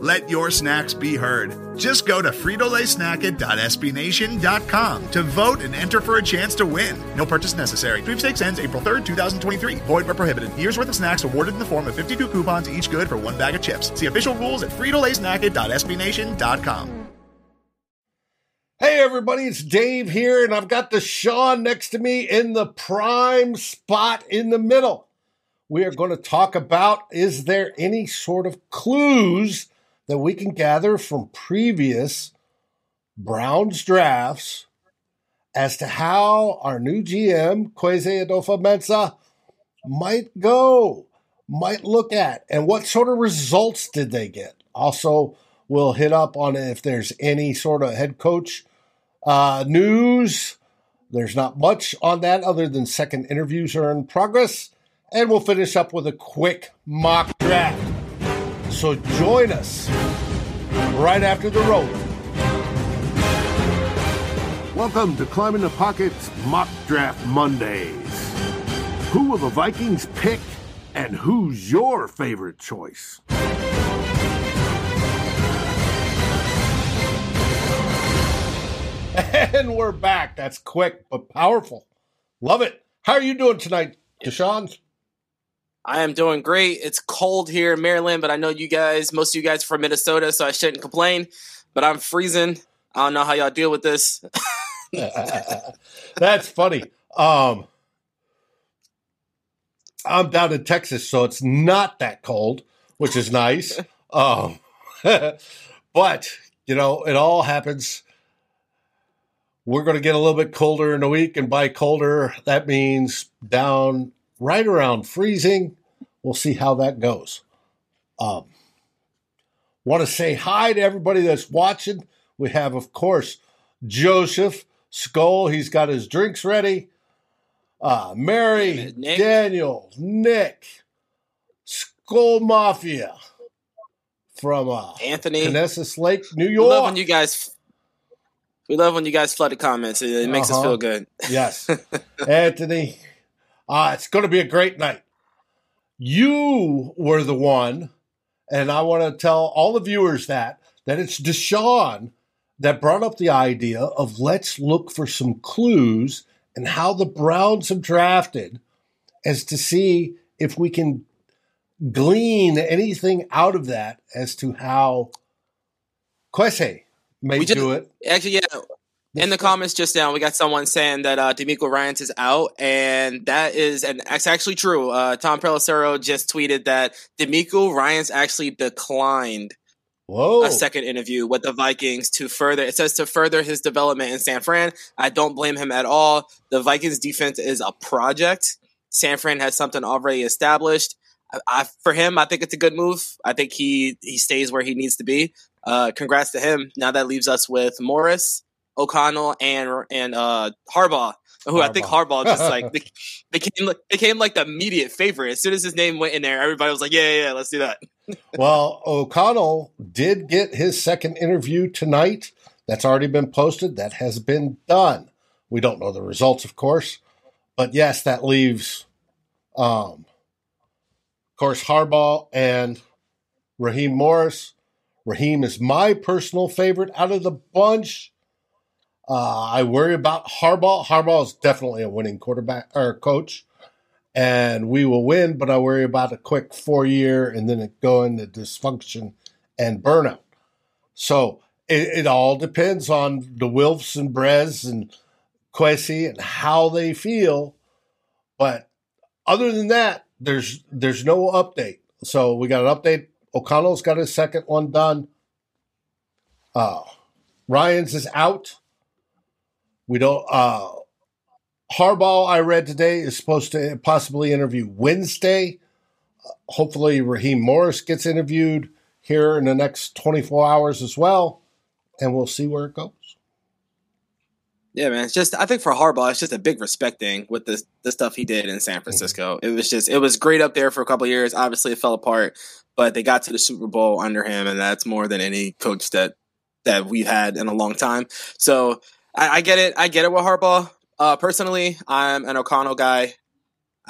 Let your snacks be heard. Just go to fritolaysnacket.sbnation.com to vote and enter for a chance to win. No purchase necessary. Sweepstakes ends April 3rd, 2023. Void where prohibited. Year's worth of snacks awarded in the form of 52 coupons, each good for one bag of chips. See official rules at fritolaysnacket.sbnation.com. Hey everybody, it's Dave here, and I've got Deshawn next to me in the prime spot in the middle. We are going to talk about is there any sort of clues that we can gather from previous Browns drafts as to how our new GM, Kwesi Adofo-Mensah, might go, might look at, and what sort of results did they get. Also, we'll hit up on if there's any sort of head coach uh, news. There's not much on that other than second interviews are in progress. And we'll finish up with a quick mock draft. So join us right after the road. Welcome to Climbing the Pockets Mock Draft Mondays. Who will the Vikings pick and who's your favorite choice? And we're back. That's quick but powerful. Love it. How are you doing tonight, Deshawn? I am doing great. It's cold here in Maryland, but I know you guys, most of you guys are from Minnesota, so I shouldn't complain. But I'm freezing. I don't know how y'all deal with this. That's funny. Um, I'm down in Texas, so it's not that cold, which is nice. Um, but you know, it all happens. We're going to get a little bit colder in a week, and by colder, that means down right around freezing. We'll see how that goes. Um, want to say hi to everybody that's watching. We have, of course, Joseph Skull. He's got his drinks ready. Uh, Mary, Nick. Daniel, Nick, Skull Mafia from uh, Anthony, Conesus Lake, New we York. love when you guys. We love when you guys flood the comments. It, it makes us Uh-huh. feel good. Yes. Anthony, uh, it's going to be a great night. You were the one, and I want to tell all the viewers that, that it's Deshawn that brought up the idea of let's look for some clues and how the Browns have drafted as to see if we can glean anything out of that as to how Kwesi may We just- do it. Actually, yeah. In the comments just now, we got someone saying that uh, DeMeco Ryans is out, and that is, and that's actually true. Uh, Tom Pelissero just tweeted that DeMeco Ryans actually declined Whoa. a second interview with the Vikings to further. It says to further his development in San Fran. I don't blame him at all. The Vikings defense is a project. San Fran has something already established. I, I, for him, I think it's a good move. I think he he stays where he needs to be. Uh, congrats to him. Now that leaves us with Morris, O'Connell, and and uh, Harbaugh. Who I think Harbaugh. Harbaugh just like be- became became like the immediate favorite. As soon as his name went in there, everybody was like, "Yeah, yeah, yeah let's do that." Well, O'Connell did get his second interview tonight. That's already been posted. That has been done. We don't know the results, of course, but yes, that leaves, um, of course, Harbaugh and Raheem Morris. Raheem is my personal favorite out of the bunch. Uh, I worry about Harbaugh. Harbaugh is definitely a winning quarterback or coach and we will win, but I worry about a quick four year and then it go into dysfunction and burnout. So it, it all depends on the Wilfs and Brez and Kwesi and how they feel. But other than that, there's there's no update. So we got an update. O'Connell's got his second one done. Uh, Ryan's is out. We don't. Uh, Harbaugh, I read today, is supposed to possibly interview Wednesday. Uh, hopefully, Raheem Morris gets interviewed. here in the next 24 hours as well, and we'll see where it goes. Yeah, man. It's just I think for Harbaugh, it's just a big respect thing with the the stuff he did in San Francisco. Mm-hmm. It was just it was great up there for a couple years. Obviously, it fell apart, but they got to the Super Bowl under him, and that's more than any coach that that we've had in a long time. So I, I get it. I get it with Harbaugh. Uh, personally, I'm an O'Connell guy.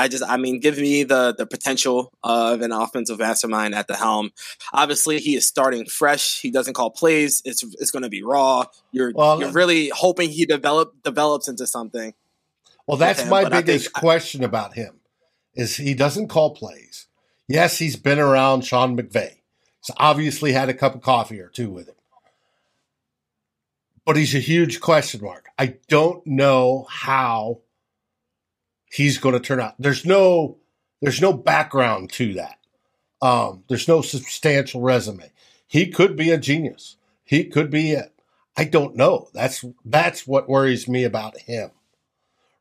I just, I mean, give me the the potential of an offensive mastermind at the helm. Obviously, he is starting fresh. He doesn't call plays. It's it's going to be raw. You're well, you're really hoping he develop develops into something. Well, that's him, my biggest think, question about him is he doesn't call plays. Yes, he's been around Sean McVay. He's obviously had a cup of coffee or two with him. But he's a huge question mark. I don't know how he's going to turn out. There's no there's no background to that. Um, there's no substantial resume. He could be a genius. He could be it. I don't know. That's that's what worries me about him.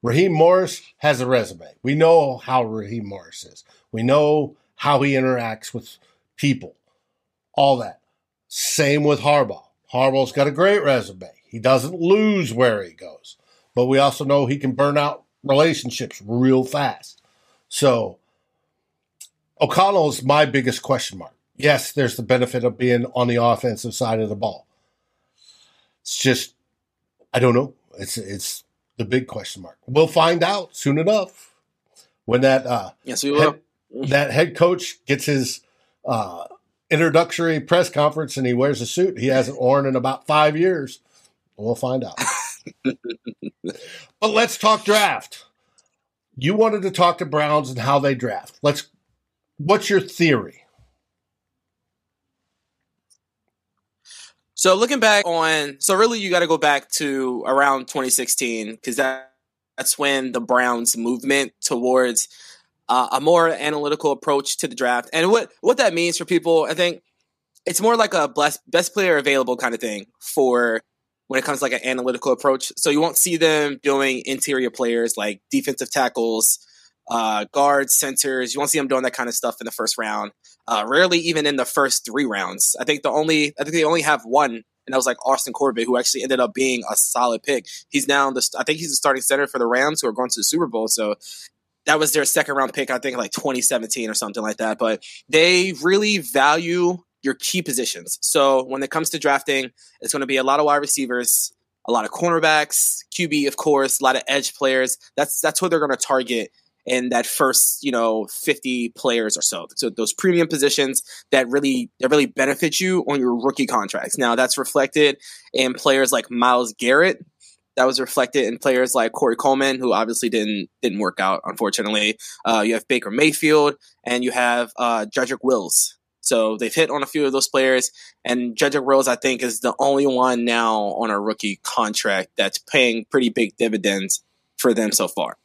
Raheem Morris has a resume. We know how Raheem Morris is. We know how he interacts with people. All that. Same with Harbaugh. Harbaugh's got a great resume. He doesn't lose where he goes. But we also know he can burn out relationships real fast. So O'Connell is my biggest question mark. Yes, there's the benefit of being on the offensive side of the ball. It's just I don't know. It's it's the big question mark. We'll find out soon enough when that uh yes we will. Head, that head coach gets his uh introductory press conference and he wears a suit he hasn't worn in about five years. We'll find out. but let's talk draft. You wanted to talk to Browns and how they draft. Let's. What's your theory? So looking back on, so really you got to go back to around 2016 because that, that's when the Browns movement towards uh, a more analytical approach to the draft. And what what that means for people, I think it's more like a best best player available kind of thing for when it comes to like an analytical approach. So you won't see them doing interior players like defensive tackles, uh, guards, centers. You won't see them doing that kind of stuff in the first round. Uh, rarely even in the first three rounds. I think the only I think they only have one, and that was like Austin Corbett, who actually ended up being a solid pick. He's now the I think he's the starting center for the Rams, who are going to the Super Bowl. So that was their second round pick, I think like 2017 or something like that. But they really value your key positions. So when it comes to drafting, it's going to be a lot of wide receivers, a lot of cornerbacks, QB, of course, a lot of edge players. That's that's what they're going to target in that first, you know, 50 players or so. So those premium positions that really that really benefit you on your rookie contracts. Now that's reflected in players like Myles Garrett. That was reflected in players like Corey Coleman, who obviously didn't didn't work out, unfortunately. Uh, you have Baker Mayfield, and you have uh, Jedrick Wills, so they've hit on a few of those players, and Jedrick Wills, I think, is the only one now on a rookie contract that's paying pretty big dividends for them so far.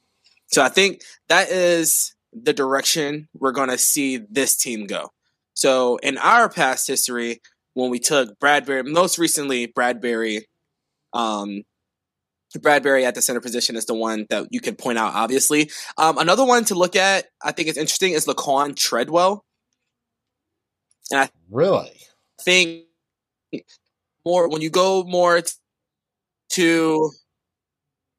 So I think that is the direction we're going to see this team go. So in our past history, when we took Bradbury, most recently Bradbury, um, Bradbury at the center position is the one that you could point out, obviously. Um, another one to look at, I think is interesting, is Laquan Treadwell. And I really think more when you go more to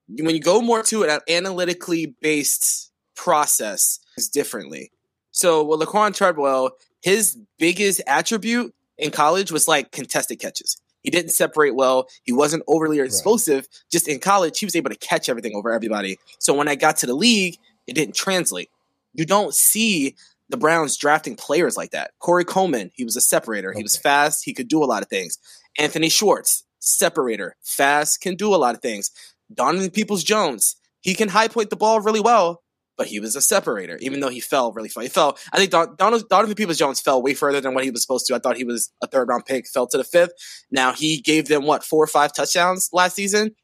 when you go more to an analytically based process is differently. So with Laquan Treadwell, his biggest attribute in college was like contested catches. He didn't separate well. He wasn't overly explosive. Right. Just in college, he was able to catch everything over everybody. So when I got to the league, it didn't translate. You don't see the Browns drafting players like that. Corey Coleman, he was a separator. Okay. He was fast. He could do a lot of things. Anthony Schwartz, separator, fast, can do a lot of things. Donovan Peoples Jones, he can high point the ball really well, but he was a separator, even though he fell really far. He fell. I think Don, Don, Donovan Peoples Jones fell way further than what he was supposed to. I thought he was a third round pick, fell to the fifth. Now he gave them what four or five touchdowns last season.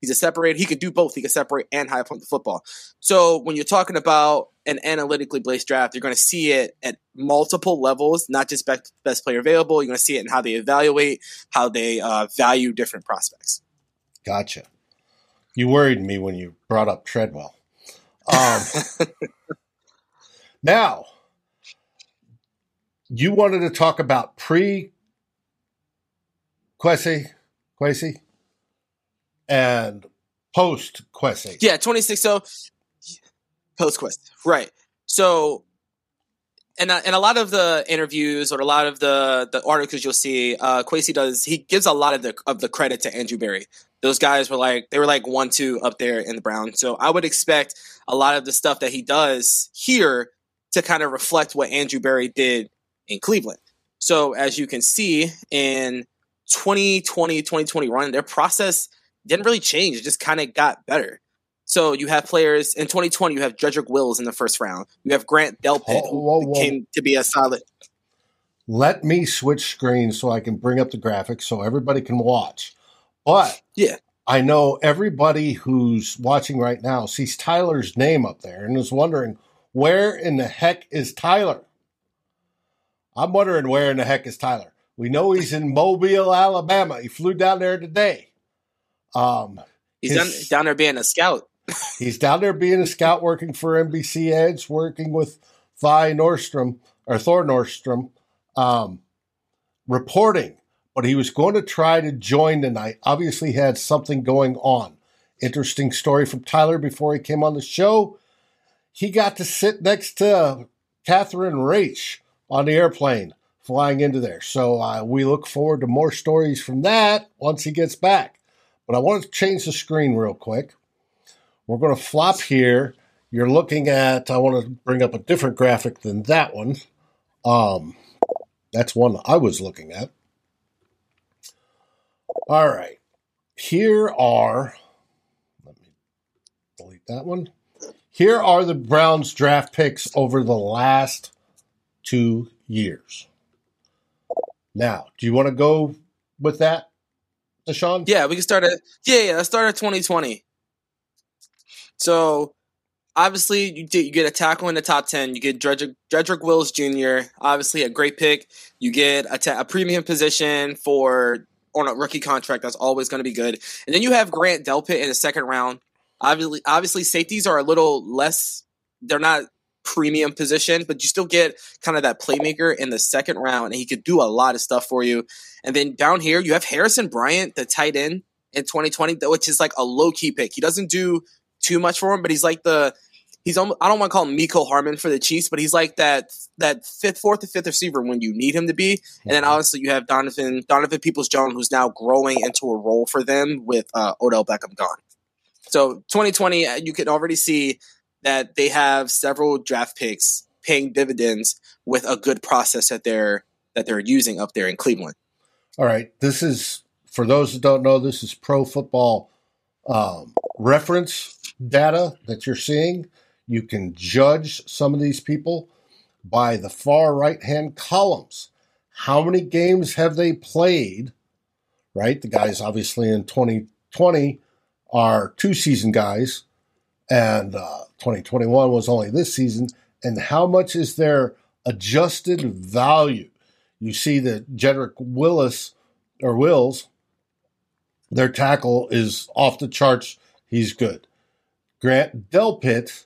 He's a separator. He could do both. He could separate and high point the football. So when you're talking about an analytically based draft, you're going to see it at multiple levels, not just best, best player available. You're going to see it in how they evaluate, how they uh, value different prospects. Gotcha. You worried me when you brought up Treadwell. Um, now, you wanted to talk about pre Kwesi, Kwesi, and post Kwesi. Yeah, 26. So post Kwesi, right? So, and uh, and a lot of the interviews or a lot of the the articles you'll see, uh, Kwesi does he gives a lot of the of the credit to Andrew Berry. Those guys were like they were like one two up there in the Brown. So I would expect a lot of the stuff that he does here to kind of reflect what Andrew Berry did in Cleveland. So as you can see in 2020 2021, their process didn't really change. It just kind of got better. So you have players in 2020. You have Jedrick Wills in the first round. You have Grant Delpit, who whoa, whoa. came to be a solid. Let me switch screens so I can bring up the graphics so everybody can watch. But yeah, I know everybody who's watching right now sees Tyler's name up there and is wondering where in the heck is Tyler. I'm wondering where in the heck is Tyler. We know he's in Mobile, Alabama. He flew down there today. Um, he's his, down, down there being a scout. he's down there being a scout, working for NBC Edge, working with Vi Nordstrom or Thor Nordstrom, um, reporting. But he was going to try to join tonight. Obviously, had something going on. Interesting story from Tyler before he came on the show. He got to sit next to Catherine Rach on the airplane flying into there. So uh, we look forward to more stories from that once he gets back. But I want to change the screen real quick. We're going to flop here. You're looking at, I want to bring up a different graphic than that one. Um, that's one I was looking at. All right. Here are, let me delete that one. Here are the Browns draft picks over the last two years. Now, do you want to go with that, Deshawn? Yeah, we can start at yeah, yeah. Let's start at 2020. So obviously you, you get a tackle in the top 10 you get Dredrick, Dredrick wills jr obviously a great pick you get a, ta- a premium position for on a rookie contract that's always going to be good and then you have grant delpit in the second round obviously obviously safeties are a little less they're not premium position but you still get kind of that playmaker in the second round and he could do a lot of stuff for you and then down here you have harrison bryant the tight end in 2020 which is like a low key pick he doesn't do too much for him, but he's like the he's almost, I don't want to call him Mecole Hardman for the Chiefs, but he's like that that fifth, fourth, to fifth receiver when you need him to be. And then mm-hmm. obviously you have Donovan Donovan Peoples Jones, who's now growing into a role for them with uh, Odell Beckham gone. So 2020, uh, you can already see that they have several draft picks paying dividends with a good process that they're that they're using up there in Cleveland. All right, this is for those that don't know. This is Pro Football um, reference data that you're seeing. You can judge some of these people by the far right hand columns. How many games have they played? Right? The guys, obviously, in 2020 are two season guys, and uh, 2021 was only this season. And how much is their adjusted value? You see that Jedrick Willis or Wills their tackle is off the charts. He's good. Grant Delpit,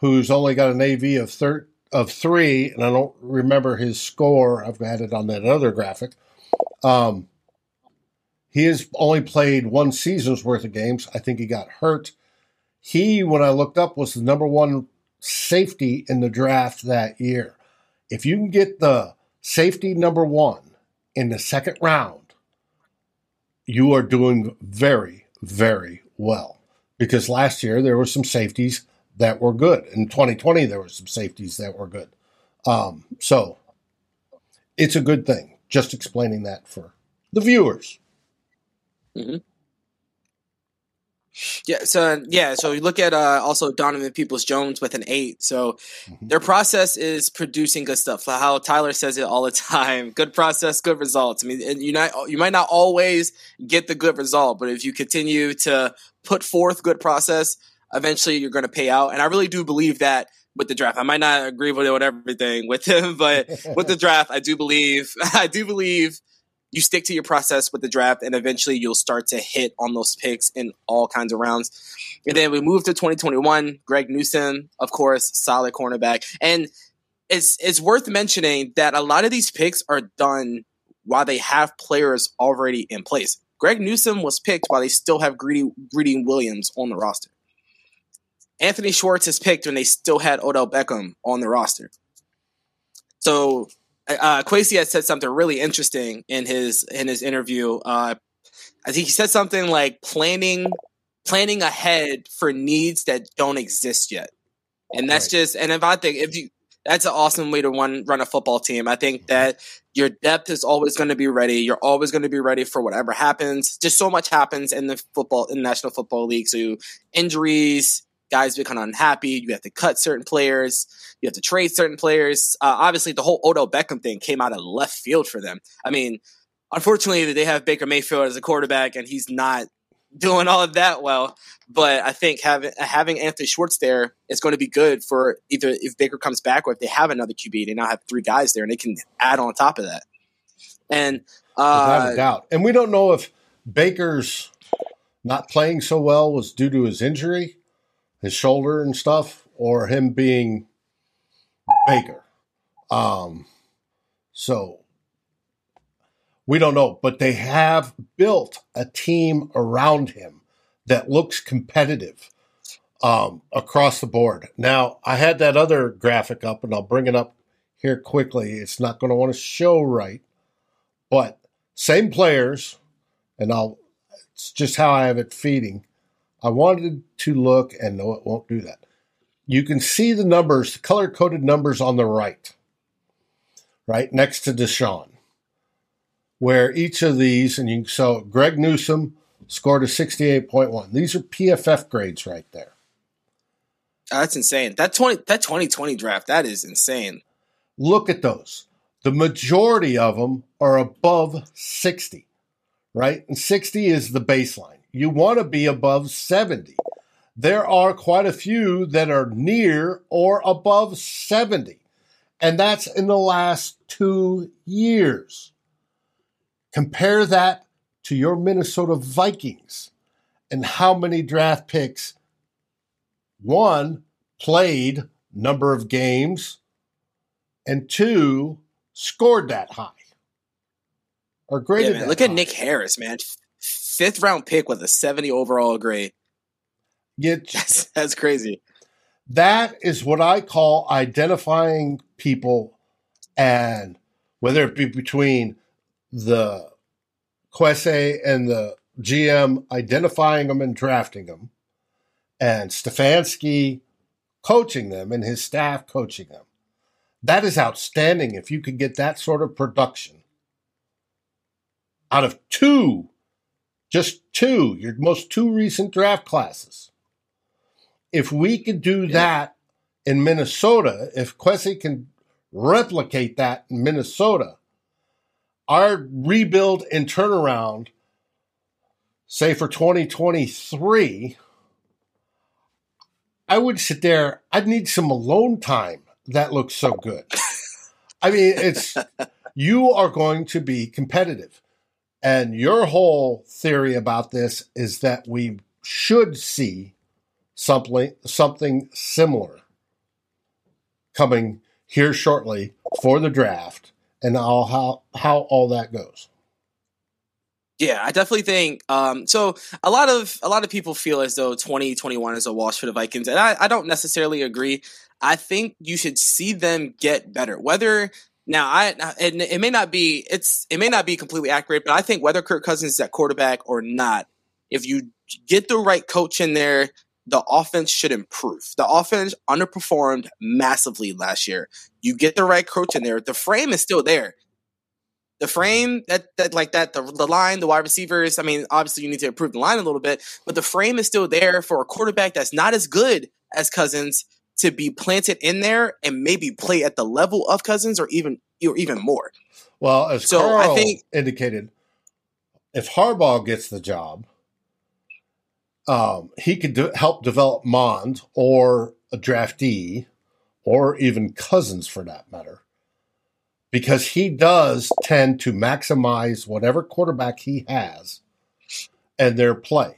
who's only got an AV of thir- of three, and I don't remember his score. I've had it on that other graphic. Um, he has only played one season's worth of games. I think he got hurt. He, when I looked up, was the number one safety in the draft that year. If you can get the safety number one in the second round, you are doing very, very well. Because last year there were some safeties that were good. In 2020, there were some safeties that were good. Um, so it's a good thing. Just explaining that for the viewers. Mm-hmm. Yeah, so yeah, so you look at uh, also Donovan Peoples Jones with an eight. So mm-hmm. their process is producing good stuff. How Tyler says it all the time: good process, good results. I mean, you not you might not always get the good result, but if you continue to put forth good process, eventually you're going to pay out. And I really do believe that with the draft. I might not agree with it with everything with him, but with the draft, I do believe I do believe you stick to your process with the draft, and eventually you'll start to hit on those picks in all kinds of rounds. And then we move to 2021. Greg Newsome, of course, solid cornerback. And it's it's worth mentioning that a lot of these picks are done while they have players already in place. Greg Newsome was picked while they still have Greedy Greedy Williams on the roster. Anthony Schwartz is picked when they still had Odell Beckham on the roster. So uh, Kwesi had said something really interesting in his in his interview. Uh, I think he said something like planning planning ahead for needs that don't exist yet, and that's right. just and if I think if you that's an awesome way to run run a football team. I think that your depth is always going to be ready. You're always going to be ready for whatever happens. Just so much happens in the football in the National Football League. So injuries, guys become unhappy. You have to cut certain players. You have to trade certain players. Uh, obviously, the whole Odell Beckham thing came out of left field for them. I mean, unfortunately, they have Baker Mayfield as a quarterback, and he's not doing all of that well. But I think having having Anthony Schwartz there is going to be good for either if Baker comes back or if they have another QB. They now have three guys there, and they can add on top of that. And uh, without a doubt, and we don't know if Baker's not playing so well was due to his injury, his shoulder and stuff, or him being Baker. Um, so we don't know, but they have built a team around him that looks competitive um, across the board. Now, I had that other graphic up, and I'll bring it up here quickly. It's not going to want to show right, but same players, and I'll. It's just how I have it feeding. I wanted to look, and no, it won't do that. You can see the numbers, the color coded numbers on the right, right next to Deshawn where each of these, and you so Greg Newsome scored a 68.1. These are PFF grades right there. that's insane. That 20 that 2020 draft, that is insane. Look at those. The majority of them are above 60, right? And 60 is the baseline. You want to be above 70. There are quite a few that are near or above 70. And that's in the last two years. Compare that to your Minnesota Vikings and how many draft picks, one, played number of games, and two, scored that high or graded yeah, Look high. at Nick Harris, man. Fifth round pick with a 70 overall grade. Get, that's, that's crazy. That is what I call identifying people and whether it be between the Kwesi and the GM identifying them and drafting them, and Stefanski coaching them and his staff coaching them. That is outstanding if you could get that sort of production out of two, just two, your most two recent draft classes. If we could do yeah. that in Minnesota, if Kwesi can replicate that in Minnesota, our rebuild and turnaround, say for 2023, I would sit there, I'd need some alone time. That looks so good. I mean, it's, you are going to be competitive. And your whole theory about this is that we should see something something similar coming here shortly for the draft and all how how all that goes. Yeah, I definitely think um, so. A lot of a lot of people feel as though 2021 is a wash for the Vikings, and I, I don't necessarily agree. I think you should see them get better. Whether now I it, it may not be it's it may not be completely accurate, but I think whether Kirk Cousins is at quarterback or not, if you get the right coach in there, the offense should improve. The offense underperformed massively last year. You get the right coach in there. The frame is still there. The frame that, that like that, the, the line, the wide receivers. I mean, obviously you need to improve the line a little bit, but the frame is still there for a quarterback that's not as good as Cousins to be planted in there and maybe play at the level of Cousins or even or even more. Well, as so Carl I think, indicated, if Harbaugh gets the job, um, he could do, help develop Mond or a draftee or even Cousins for that matter, because he does tend to maximize whatever quarterback he has and their play.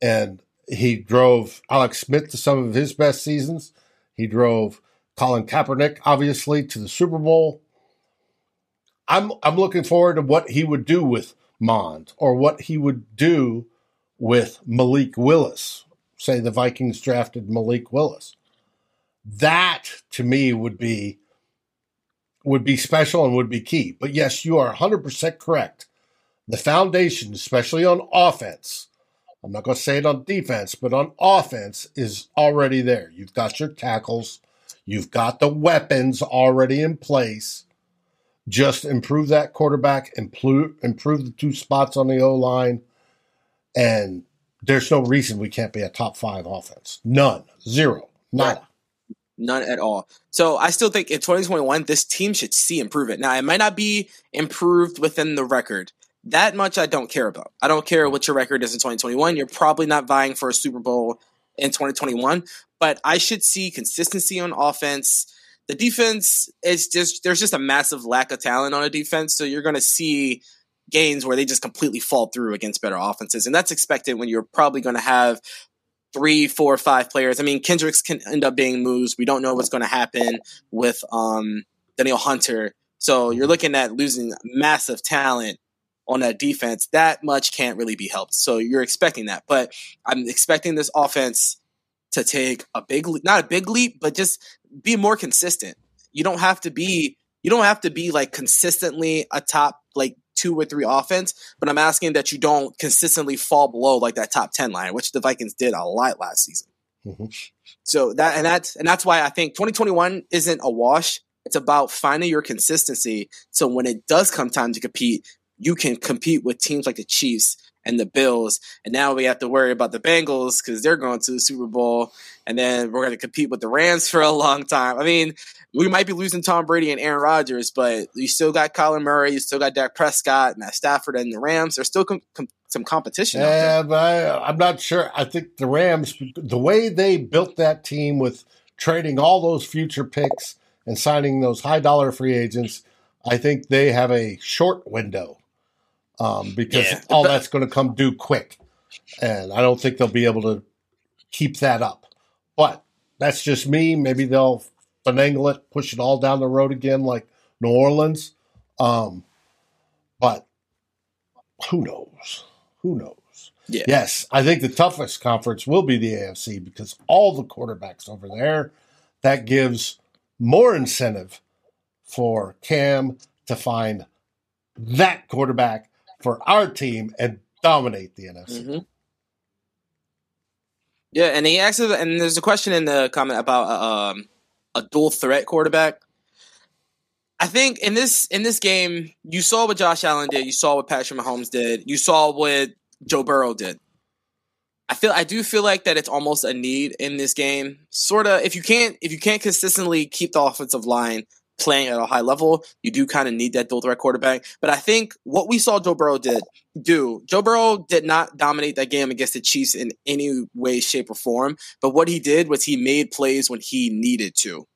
And he drove Alex Smith to some of his best seasons. He drove Colin Kaepernick, obviously, to the Super Bowl. I'm I'm looking forward to what he would do with Mond or what he would do with Malik Willis. Say the Vikings drafted Malik Willis. That to me would be would be special and would be key. But yes, you are 100% correct. The foundation, especially on offense, I'm not going to say it on defense, but on offense is already there. You've got your tackles, you've got the weapons already in place. Just improve that quarterback, improve, improve the two spots on the O line, and there's no reason we can't be a top five offense. None. Zero. Nada. None at all. So I still think in 2021, this team should see improvement. Now, it might not be improved within the record. That much I don't care about. I don't care what your record is in 2021. You're probably not vying for a Super Bowl in 2021, but I should see consistency on offense. The defense is just, there's just a massive lack of talent on a defense. So you're going to see gains where they just completely fall through against better offenses. And that's expected when you're probably going to have three, four, five players. I mean, Kendricks can end up being moves. We don't know what's going to happen with um, Danielle Hunter. So you're looking at losing massive talent on that defense. That much can't really be helped. So you're expecting that. But I'm expecting this offense to take a big, not a big leap, but just be more consistent. You don't have to be, you don't have to be like consistently a top like two or three offense, but I'm asking that you don't consistently fall below like that top 10 line, which the Vikings did a lot last season. Mm-hmm. So that, and that's, and that's why I think 2021 isn't a wash. It's about finding your consistency. So when it does come time to compete, you can compete with teams like the Chiefs and the Bills. And now we have to worry about the Bengals because they're going to the Super Bowl. And then we're going to compete with the Rams for a long time. I mean, we might be losing Tom Brady and Aaron Rodgers, but you still got Colin Murray, you still got Dak Prescott, Matt Stafford, and the Rams. There's still com- com- some competition. Yeah, but I, I'm not sure. I think the Rams, the way they built that team with trading all those future picks and signing those high dollar free agents, I think they have a short window um, because yeah. all that's going to come due quick. And I don't think they'll be able to keep that up. But that's just me. Maybe they'll finagle it, push it all down the road again like New Orleans. Um, but who knows? Who knows? Yeah. Yes, I think the toughest conference will be the AFC because all the quarterbacks over there, that gives more incentive for KAM to find that quarterback for our team and dominate the NFC. Mm-hmm. Yeah, and he actually, and there's a question in the comment about uh, um, a dual threat quarterback. I think in this in this game, you saw what Josh Allen did. You saw what Patrick Mahomes did. You saw what Joe Burrow did. I feel I do feel like that it's almost a need in this game. Sort of if you can't if you can't consistently keep the offensive line playing at a high level, you do kind of need that dual threat quarterback. But I think what we saw Joe Burrow did do, Joe Burrow did not dominate that game against the Chiefs in any way, shape, or form. But what he did was he made plays when he needed to.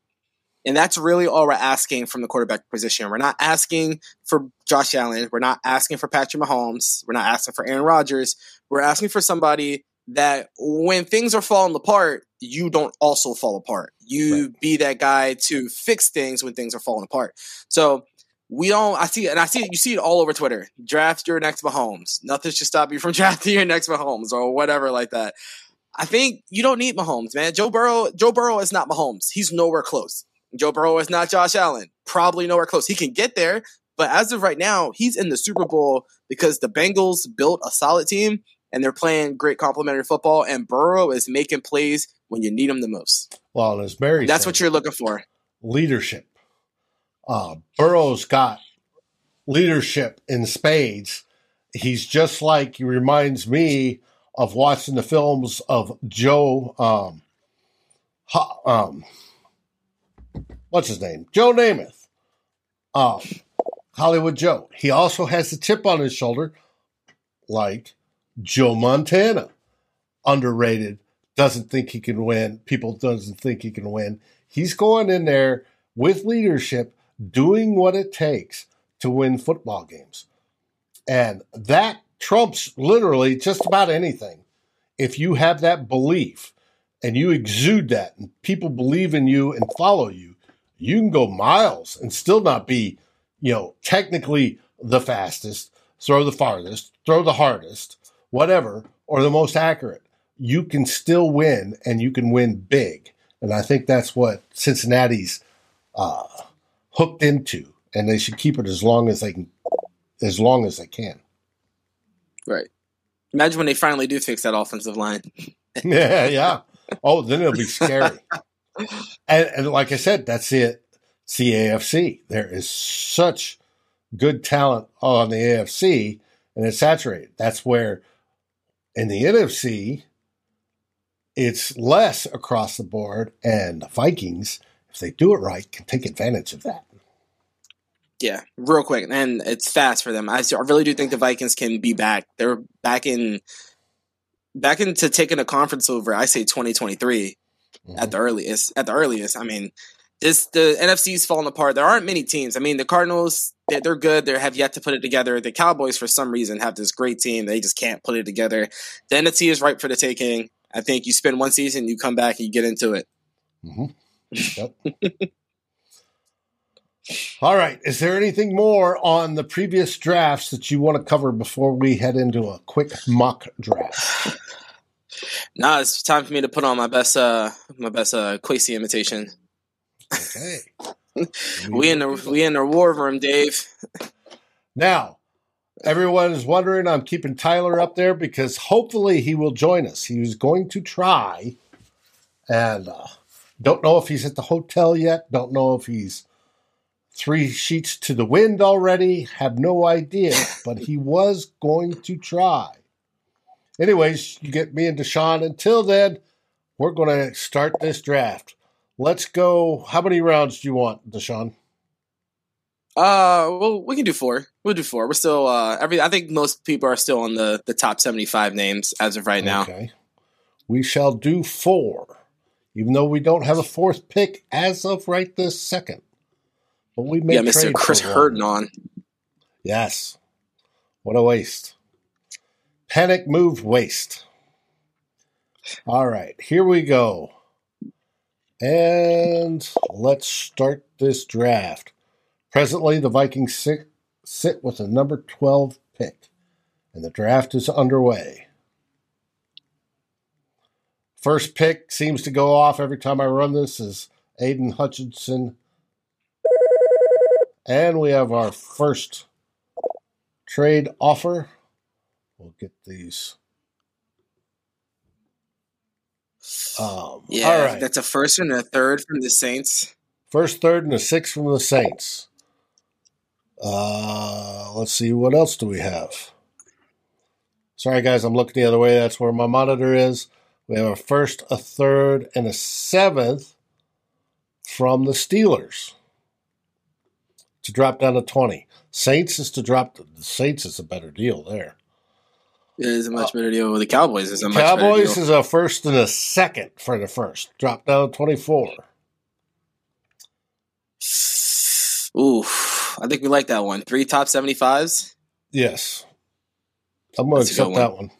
And that's really all we're asking from the quarterback position. We're not asking for Josh Allen. We're not asking for Patrick Mahomes. We're not asking for Aaron Rodgers. We're asking for somebody that when things are falling apart, you don't also fall apart. You right. be that guy to fix things when things are falling apart. So we don't. I see, and I see it. You see it all over Twitter. Draft your next Mahomes. Nothing should stop you from drafting your next Mahomes or whatever like that. I think you don't need Mahomes, man. Joe Burrow. Joe Burrow is not Mahomes. He's nowhere close. Joe Burrow is not Josh Allen. Probably nowhere close. He can get there, but as of right now, he's in the Super Bowl because the Bengals built a solid team and they're playing great complementary football. And Burrow is making plays when you need them the most. Well, as Barry, that's said, what you're looking for. Leadership. Uh, Burrow's got leadership in spades. He's just like he reminds me of watching the films of Joe. Um, um, what's his name? Joe Namath. Um, Hollywood Joe. He also has the chip on his shoulder, like Joe Montana, underrated, doesn't think he can win. People doesn't think he can win. He's going in there with leadership, doing what it takes to win football games. And that trumps literally just about anything. If you have that belief and you exude that and people believe in you and follow you, you can go miles and still not be, you know, technically the fastest, throw the farthest, throw the hardest, whatever, or the most accurate. You can still win and you can win big. And I think that's what Cincinnati's uh, hooked into, and they should keep it as long as they can, as long as they can. Right. Imagine when they finally do fix that offensive line. yeah, yeah. Oh, then it'll be scary. and, and like I said, that's it. CAFC. There is such good talent on the AFC, and it's saturated. That's where in the NFC, it's less across the board, and the Vikings, if they do it right, can take advantage of that. Yeah, real quick, and it's fast for them. I, really do think the Vikings can be back. They're back in, back into taking a conference over. I say 2023 mm-hmm. at the earliest. At the earliest, I mean, this the NFC's falling apart. There aren't many teams. I mean, the Cardinals they're, they're good. They have yet to put it together. The Cowboys, for some reason, have this great team. They just can't put it together. The NFC is ripe for the taking. I think you spend one season, you come back, and you get into it. Mm-hmm. Yep. All right. Is there anything more on the previous drafts that you want to cover before we head into a quick mock draft? nah, it's time for me to put on my best uh my best uh Kwesi imitation. Okay. we in the we in the war room, Dave. Now, everyone is wondering I'm keeping Tyler up there because hopefully he will join us. He was going to try, and uh, don't know if he's at the hotel yet. Don't know if he's three sheets to the wind already. Have no idea, but he was going to try. Anyways, you get me and Deshawn. Until then, we're going to start this draft. Let's go. How many rounds do you want, Deshawn? Uh, well, we can do four. We'll do four. We're still uh every. I think most people are still on the the top seventy five names as of right now. Okay, we shall do four, even though we don't have a fourth pick as of right this second. But we may yeah, Mister Chris Herndon on. Yes, what a waste. Panic move waste. All right, here we go. And let's start this draft. Presently, the Vikings sit, sit with a number 12 pick, and the draft is underway. First pick seems to go off every time I run this is Aidan Hutchinson. And we have our first trade offer. We'll get these Um, yeah, all right. that's a first and a third from the Saints. First, third, and a sixth from the Saints. Uh, let's see, what else do we have? Sorry, guys, I'm looking the other way. That's where my monitor is. We have a first, a third, and a seventh from the Steelers to drop down to 20. Saints is to drop, the Saints is a better deal there. It is a much better deal. With the Cowboys is a much Cowboys is a first and a second for the first. Drop down 24. Ooh, I think we like that one. Three top 75s? Yes. I'm going to accept that one.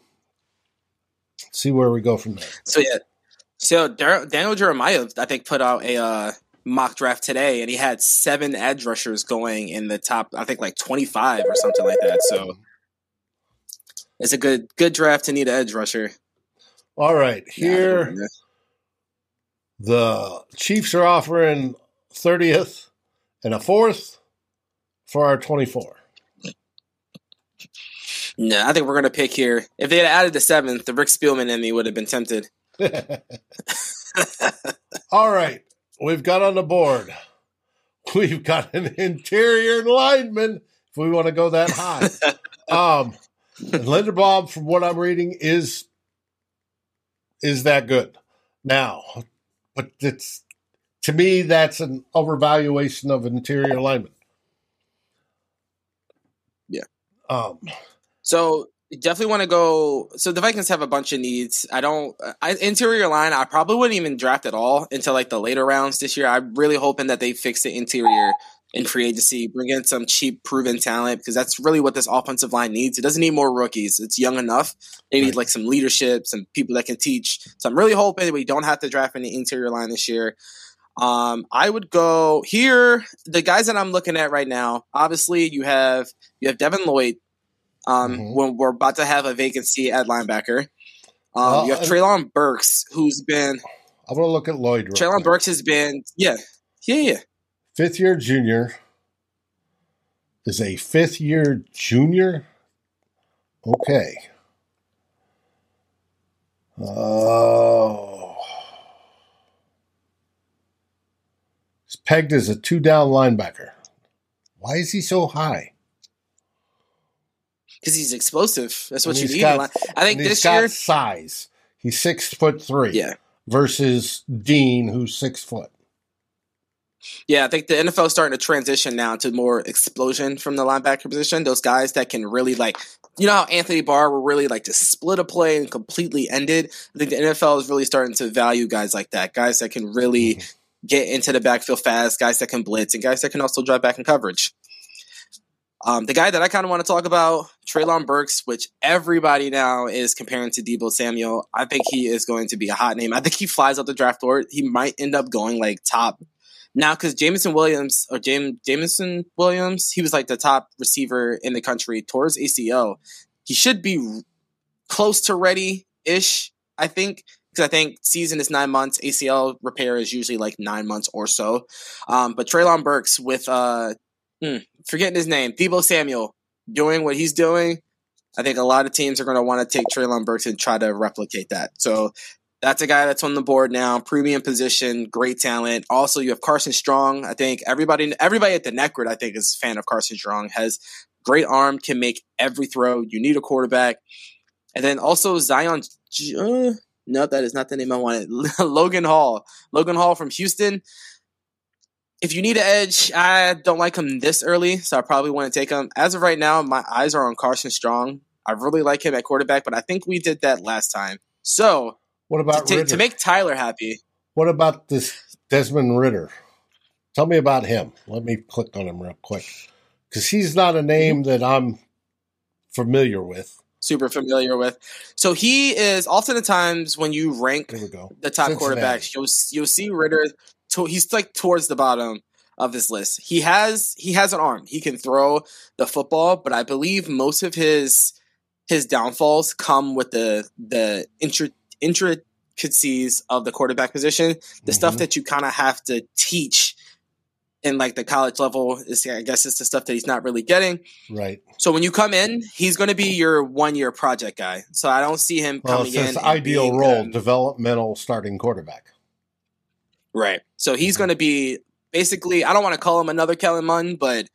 See where we go from there. So, yeah. So, Daniel Jeremiah, I think, put out a uh, mock draft today, and he had seven edge rushers going in the top, I think, like 25 or something like that. So, it's a good good draft to need an edge rusher. All right, here yeah, the Chiefs are offering thirtieth and a fourth for our twenty-four. No, I think we're gonna pick here. If they had added the seventh, the Rick Spielman in me would have been tempted. All right, we've got on the board. We've got an interior lineman. If we want to go that high, um, Linderbaum, from what I'm reading, is is that good now. But it's to me that's an overvaluation of interior lineman. Yeah. Um. So definitely want to go. So the Vikings have a bunch of needs. I don't I, interior line. I probably wouldn't even draft at all until like the later rounds this year. I'm really hoping that they fix the interior in free agency, bring in some cheap, proven talent because that's really what this offensive line needs. It doesn't need more rookies. It's young enough. They need like some leadership, some people that can teach. So I'm really hoping that we don't have to draft any interior line this year. Um, I would go here. The guys that I'm looking at right now, obviously, you have you have Devin Lloyd. Um, Mhm. when we're about to have a vacancy at linebacker. Um, Well, you have Treylon Burks, who's been I want to look at Lloyd. real Treylon quick. Burks has been yeah, yeah, yeah. fifth year junior is a fifth year junior. Okay. Oh. Pegged as a two down linebacker. Why is he so high? because he's explosive. That's what And you need. got- I think this got year, size. He's six foot three. yeah, Versus Dean, who's six foot. yeah. I think the NFL is starting to transition now to more explosion from the linebacker position. Those guys that can really like, you know, how Anthony Barr will really like to split a play and completely end it. I think the NFL is really starting to value guys like that, guys that can really Mhm. Get into the backfield fast, guys that can blitz, and guys that can also drive back in coverage. Um, the guy that I kind of want to talk about, Treylon Burks, which everybody now is comparing to Deebo Samuel. I think he is going to be a hot name. I think he flies out the draft board. He might end up going like top now because Jameson Williams or James Jameson Williams, he was like the top receiver in the country towards ACO. He should be close to ready ish, I think. Because I think season is nine months. ACL repair is usually like nine months or so. Um, but Treylon Burks with uh, hmm, forgetting his name, Deebo Samuel, doing what he's doing. I think a lot of teams are going to want to take Treylon Burks and try to replicate that. So that's a guy that's on the board now, premium position, great talent. Also, you have Carson Strong. I think everybody, everybody at the Necrit, I think, is a fan of Carson Strong. Has great arm, can make every throw. You need a quarterback, and then also Zion. Uh, no, that is not the name I wanted. Logan Hall. Logan Hall from Houston. If you need an edge, I don't like him this early, so I probably want to take him. As of right now, my eyes are on Carson Strong. I really like him at quarterback, but I think we did that last time. So What about Ridder? to make Tyler happy, What about this Desmond Ridder? Tell me about him. Let me click on him real quick. Because he's not a name mm-hmm. that I'm familiar with. Super familiar with. So he is oftentimes when you rank the top Cincinnati. quarterbacks, you'll you'll see Ridder. To, he's like towards the bottom of this list. He has he has an arm. He can throw the football, but I believe most of his his downfalls come with the the intra, intricacies of the quarterback position. The stuff Mhm. that you kind of have to teach in like the college level is I guess it's the stuff that he's not really getting. Right. So when you come in, he's going to be your one year project guy. So I don't see him Well, coming in. ideal role, the- developmental starting quarterback. right. So he's Mm-hmm. going to be basically. I don't want to call him another Kellen Mond, but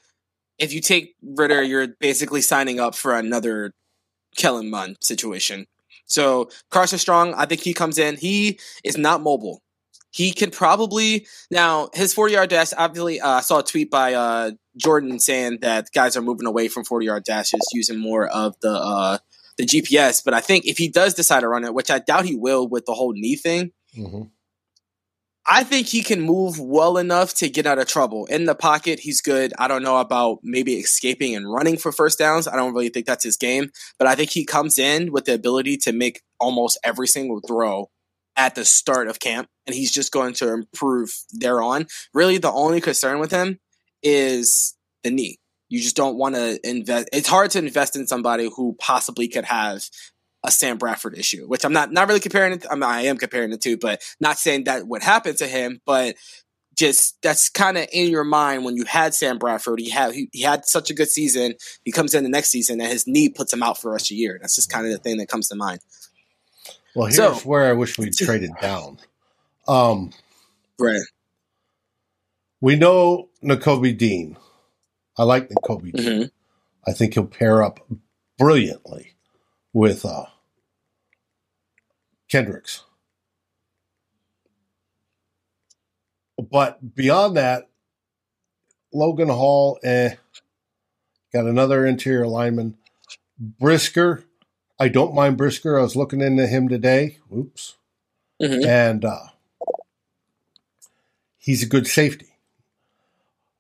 if you take Ridder, you're basically signing up for another Kellen Mond situation. So Carson Strong, I think he comes in. He is not mobile. He can probably now his forty yard dash. Obviously, uh, I saw a tweet by uh, Jordan saying that guys are moving away from forty yard dashes, using more of the uh, the GPS. But I think if he does decide to run it, which I doubt he will with the whole knee thing, hmm I think he can move well enough to get out of trouble. In the pocket, he's good. I don't know about maybe escaping and running for first downs. I don't really think that's his game, but I think he comes in with the ability to make almost every single throw at the start of camp, and he's just going to improve thereon. Really, the only concern with him is the knee. You just don't want to invest. It's hard to invest in somebody who possibly could have a Sam Bradford issue, which I'm not not really comparing it. I, mean, I am comparing the two, but not saying that would happen to him. But just that's kind of in your mind when you had Sam Bradford. He had he, he had such a good season. He comes in the next season and his knee puts him out for the rest of the year. That's just kind of the thing that comes to mind. Well, here's So- where I wish we'd traded down. Um, Right. we know Nakobe Dean. I like Nakobe Dean. hmm I think he'll pair up brilliantly with uh, Kendricks. But beyond that, Logan Hall, eh, got another interior lineman. Brisker, I don't mind Brisker. I was looking into him today. Oops. hmm And uh, he's a good safety.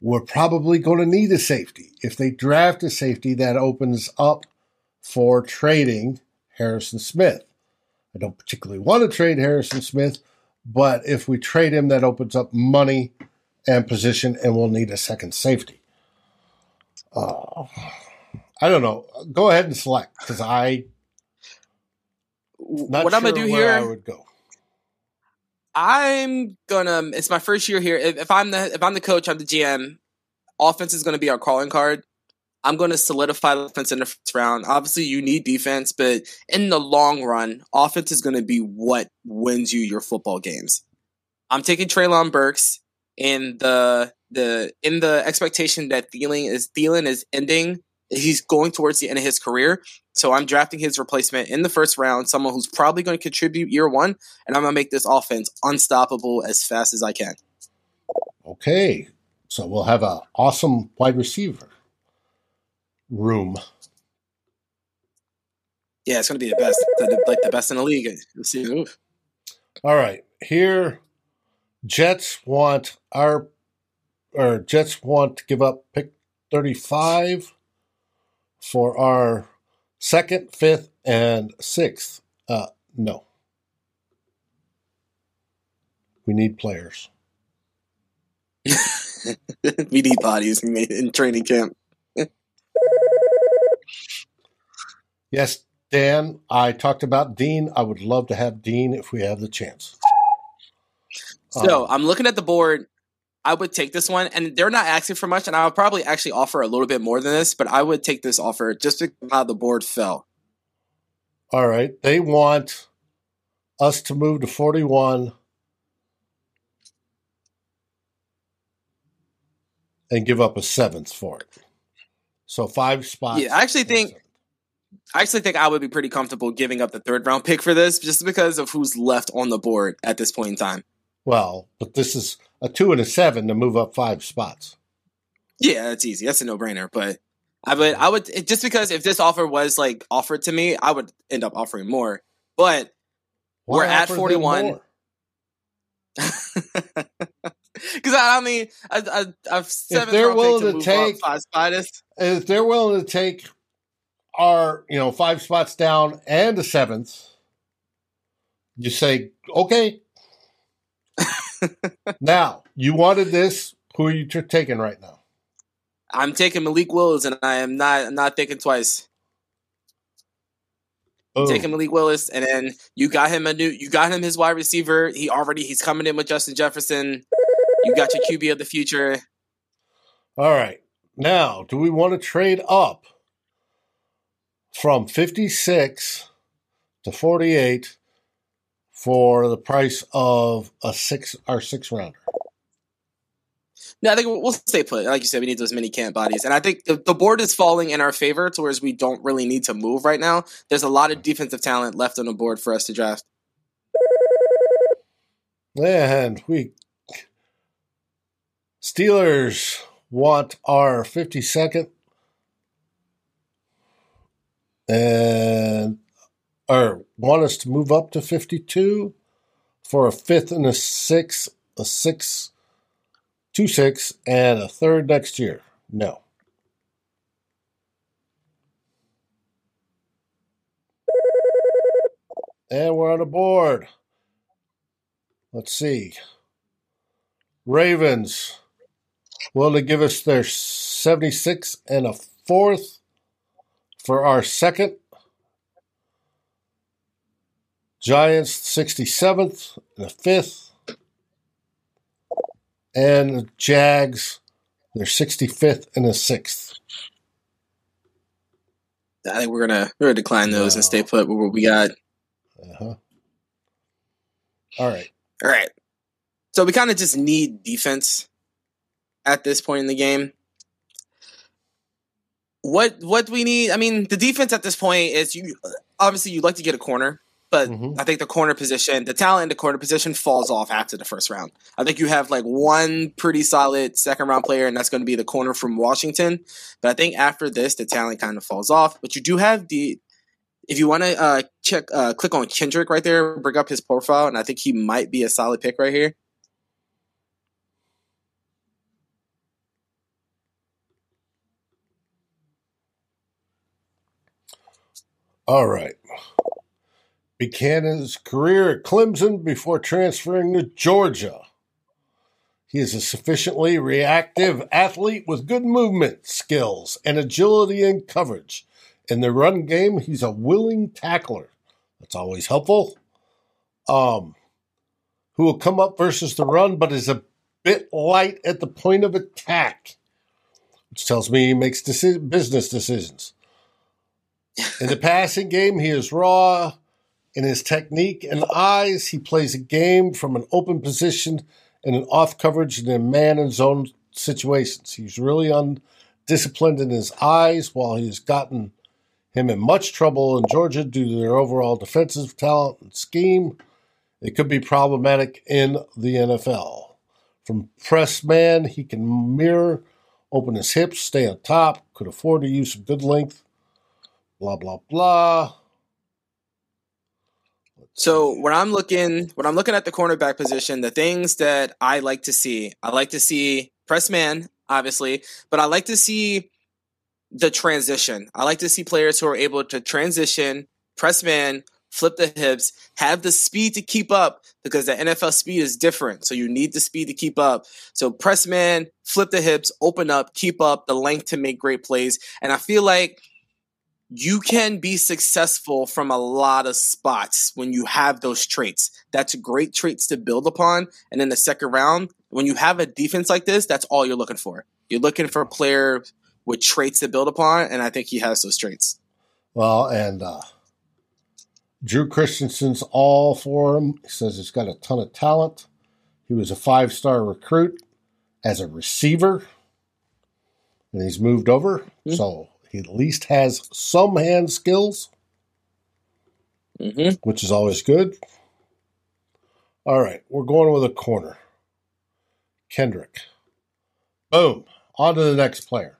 we're probably going to need a safety. If they draft a safety, that opens up for trading Harrison Smith. I don't particularly want to trade Harrison Smith, but if we trade him, that opens up money and position, and we'll need a second safety. Uh, I don't know. Go ahead and select because I. what sure I'm gonna do here, I would go. I'm gonna. It's my first year here. If, if I'm the if I'm the coach, I'm the GM. Offense is gonna be our calling card. I'm going to solidify the offense in the first round. Obviously, you need defense, but in the long run, offense is going to be what wins you your football games. I'm taking Treylon Burks in the the in the expectation that Thielen is Thielen is ending. He's going towards the end of his career, so I'm drafting his replacement in the first round, someone who's probably going to contribute year one, and I'm going to make this offense unstoppable as fast as I can. Okay, so we'll have an awesome wide receiver room. Yeah, it's going to be the best, like the best in the league. see. All right, here, Jets want our, or Jets want to give up pick thirty-five for our second, fifth, and sixth. Uh, no, we need players. we need bodies in training camp. Yes, Dan, I talked about Dean. I would love to have Dean if we have the chance. So um, I'm looking at the board. I would take this one, and they're not asking for much, and I would probably actually offer a little bit more than this, but I would take this offer just to how the board fell. All right. They want us to move to 41 and give up a seventh for it. So five spots. Yeah, I actually think I actually think I would be pretty comfortable giving up the third round pick for this just because of who's left on the board at this point in time. Well, but this is a two and a seven to move up five spots. Yeah, that's easy. That's a no brainer. But I would, I would just because if this offer was like offered to me, I would end up offering more. But Why we're at forty one. Because I, I, mean, I, I, I've seven. If they're willing to, to take five spots, if they're willing to take are, you know, five spots down and a seventh, you say, okay. Now, you wanted this. Who are you t- taking right now? I'm taking Malik Willis, and I am not I'm not thinking twice. Oh. Taking Malik Willis, and then you got him a new. You got him his wide receiver. He already he's coming in with Justin Jefferson. You got your QB of the future. All right. Now, do we want to trade up from 56 to 48 for the price of a six or six rounder. No, I think we'll stay put. Like you said, we need those mini camp bodies, and I think the, the board is falling in our favor, towards we don't really need to move right now. There's a lot of defensive talent left on the board for us to draft. And we Steelers want our 52nd and or want us to move up to 52 for a fifth and a sixth, a six, two six, and a third next year. No. And we're on the board. Let's see. Ravens will they give us their 76 and a fourth for our second, Giants 67th and the fifth, and the Jags they're 65th and the sixth. I think we're gonna we're gonna decline those and stay put with what we got. Uh-huh. All right. All right. So we kind of just need defense at this point in the game what what we need. I mean, the defense at this point is you. Obviously, you'd like to get a corner, but mm-hmm. I think the corner position, the talent in the corner position falls off after the first round. I think you have like one pretty solid second round player, and that's going to be the corner from Washington. But I think after this, the talent kind of falls off. But you do have the if you want to uh, check, uh, click on Kendrick right there, bring up his profile, and I think he might be a solid pick right here. All right. Buchanan's career at Clemson before transferring to Georgia. He is a sufficiently reactive athlete with good movement skills and agility in coverage. In the run game, he's a willing tackler. That's always helpful. Um, who will come up versus the run, but is a bit light at the point of attack, which tells me he makes deci- business decisions. In the passing game, he is raw in his technique and eyes. He plays a game from an open position and an off coverage and in man and zone situations. He's really undisciplined in his eyes, while he has gotten him in much trouble in Georgia due to their overall defensive talent and scheme. It could be problematic in the NFL. From press man, he can mirror, open his hips, stay on top, could afford to use some good length blah blah blah. So when I'm looking, when I'm looking at the cornerback position, the things that I like to see, I like to see press man, obviously, but I like to see the transition. I like to see players who are able to transition, press man, flip the hips, have the speed to keep up because the NFL speed is different. So you need the speed to keep up. So press man, flip the hips, open up, keep up the length to make great plays. And I feel like you can be successful from a lot of spots when you have those traits. That's great traits to build upon. And in the second round, when you have a defense like this, that's all you're looking for. You're looking for a player with traits to build upon, and I think he has those traits. Well, and uh, Drew Christensen's all for him. He says he's got a ton of talent. He was a five star recruit as a receiver, and he's moved over. Mm-hmm. So he at least has some hand skills, mm-hmm. which is always good. All right, we're going with a corner. Kendrick. Boom. On to the next player.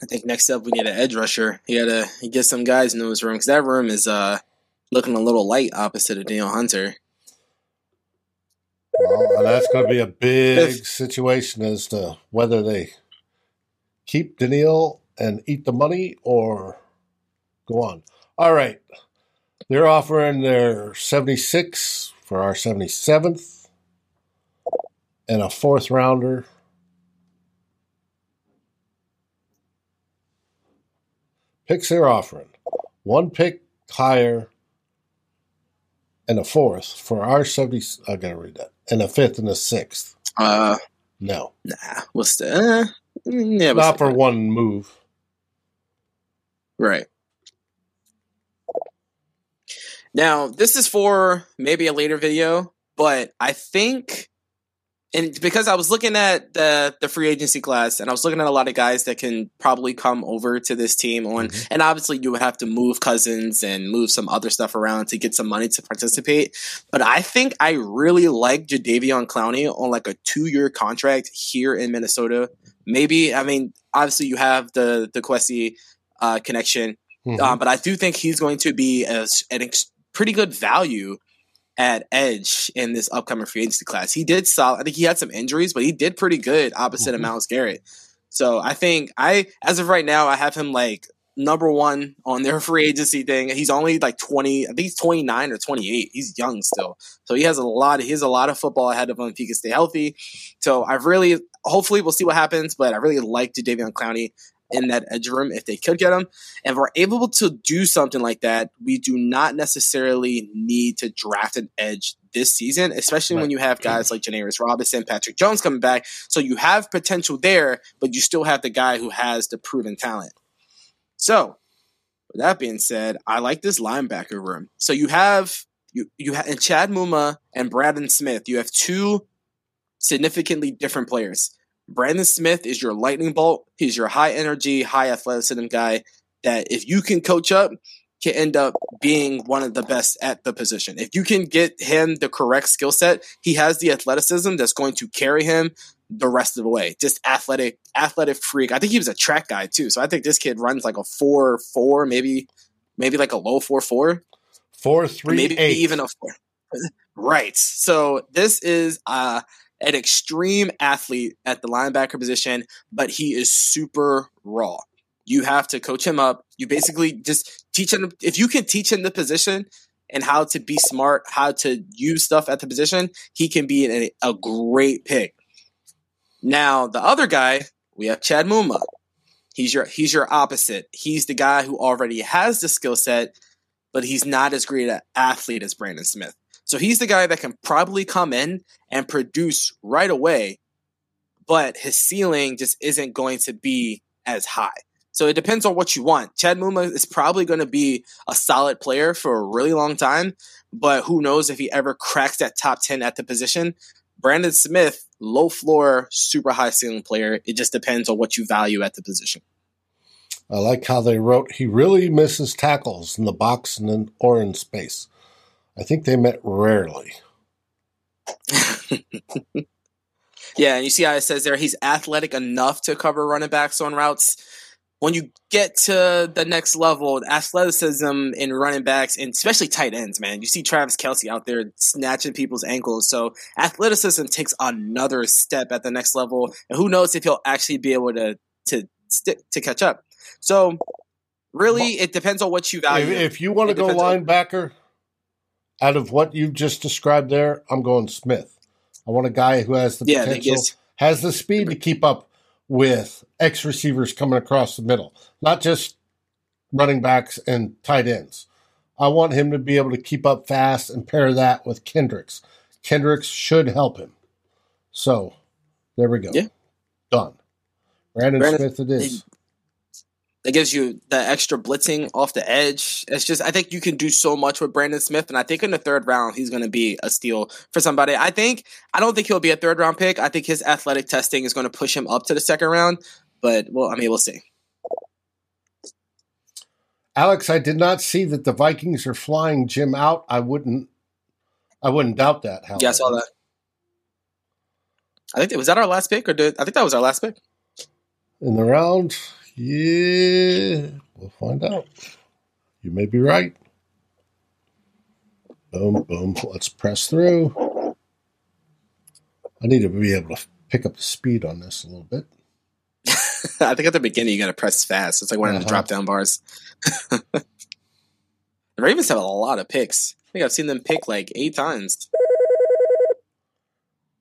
I think next up we need an edge rusher. He gotta get some guys in room because That room is uh looking a little light opposite of Danielle Hunter. Well, that's going to be a big situation as to whether they keep Danielle and eat the money or go on. All right. They're offering their 76 for our 77th and a fourth rounder. Picks they're offering one pick higher and a fourth for our 70. I got to read that and a fifth and a sixth. Uh, no. Nah. What's the? Uh, yeah, not for one move. Right. Now, this is for maybe a later video, but I think and because I was looking at the the free agency class and I was looking at a lot of guys that can probably come over to this team on mm-hmm. and obviously you would have to move cousins and move some other stuff around to get some money to participate. But I think I really like Jadeveon Clowney on like a two year contract here in Minnesota. Maybe I mean obviously you have the the Kwesi uh, connection, mm-hmm. um, but I do think he's going to be a, an ex- pretty good value at edge in this upcoming free agency class. He did solid. I think he had some injuries, but he did pretty good opposite mm-hmm. of Myles Garrett. So I think I, as of right now, I have him like number one on their free agency thing. He's only like 20, I think he's 29 or 28. He's young still. So he has a lot, he has a lot of football ahead of him if he can stay healthy. So I've really, hopefully we'll see what happens, but I really like Davion Clowney in that edge room if they could get him. And if we're able to do something like that, we do not necessarily need to draft an edge this season, especially right. when you have guys like Janarius Robinson, Patrick Jones coming back. So you have potential there, but you still have the guy who has the proven talent. So, with that being said, I like this linebacker room. So you have you you have and Chad Muma and Brandon Smith. You have two significantly different players. Brandon Smith is your lightning bolt. He's your high energy, high athleticism guy that if you can coach up, can end up being one of the best at the position. If you can get him the correct skill set, he has the athleticism that's going to carry him the rest of the way. Just athletic, athletic freak. I think he was a track guy too. So I think this kid runs like a four four, maybe maybe like a low four four. Four three maybe eight. even a four. right. So this is uh an extreme athlete at the linebacker position, but he is super raw. You have to coach him up. You basically just teach him. If you can teach him the position and how to be smart, how to use stuff at the position, he can be a, great pick. Now, the other guy, we have Chad Muma. He's your he's your opposite. He's the guy who already has the skill set, but he's not as great an athlete as Brandon Smith. So he's the guy that can probably come in and produce right away, but his ceiling just isn't going to be as high. So it depends on what you want. Chad Muma is probably going to be a solid player for a really long time, but who knows if he ever cracks that top 10 at the position. Brandon Smith, low floor, super high ceiling player. It just depends on what you value at the position. I like how they wrote he really misses tackles in the box and in, or in space. I think they met rarely. yeah, and you see how it says there he's athletic enough to cover running backs on routes when you get to the next level, athleticism in running backs and especially tight ends, man, you see Travis Kelce out there snatching people's ankles. So athleticism takes another step at the next level, and who knows if he'll actually be able to to stick to catch up. So really, it depends on what you value. If, if you want to go linebacker. Out of what you've just described there, I'm going Smith. I want a guy who has the yeah, potential, has the speed to keep up with X receivers coming across the middle, not just running backs and tight ends. I want him to be able to keep up fast and pair that with Kendricks. Kendricks should help him. So there we go. Yeah. Done. Brandon, Brandon Smith it is. It gives you the extra blitzing off the edge. It's just I think you can do so much with Brandon Smith, and I think in the third round he's going to be a steal for somebody. I think I don't think he'll be a third round pick. I think his athletic testing is going to push him up to the second round, but well, I mean we'll see. Alex, I did not see that the Vikings are flying Jim out. I wouldn't, I wouldn't doubt that. However. Yeah, I saw that. I think was that our last pick, or did I think that was our last pick in the round? Yeah, we'll find out. You may be right. Boom, boom. Let's press through. I need to be able to pick up the speed on this a little bit. I think at the beginning you got to press fast. It's like one uh-huh. of the drop down bars. the Ravens have a lot of picks. I think I've seen them pick like eight times.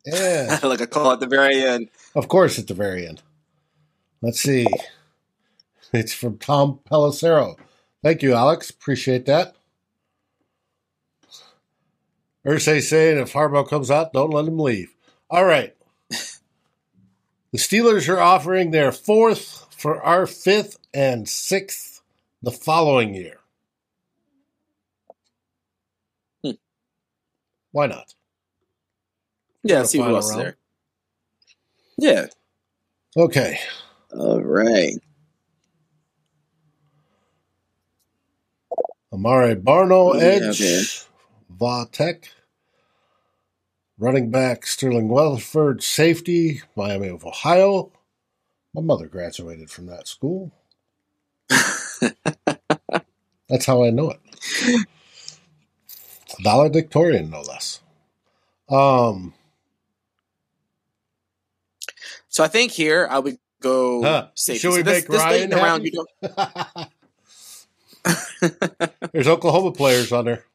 Yeah. like a call at the very end. Of course, at the very end. Let's see. It's from Tom Pelissero. Thank you, Alex. Appreciate that. Ursay saying if Harbaugh comes out, don't let him leave. All right. the Steelers are offering their fourth for our fifth and sixth the following year. Hmm. Why not? Yeah, see who else there. Yeah. Okay. All right. Amare Barno, edge. Yeah, Vatek. Running back Sterling Weatherford, safety, Miami of Ohio. My mother graduated from that school. That's how I know it. Valedictorian, no less. Um, so I think here I would go huh. safety. Should we so this, make this Ryan around, you don't. There's Oklahoma players on there.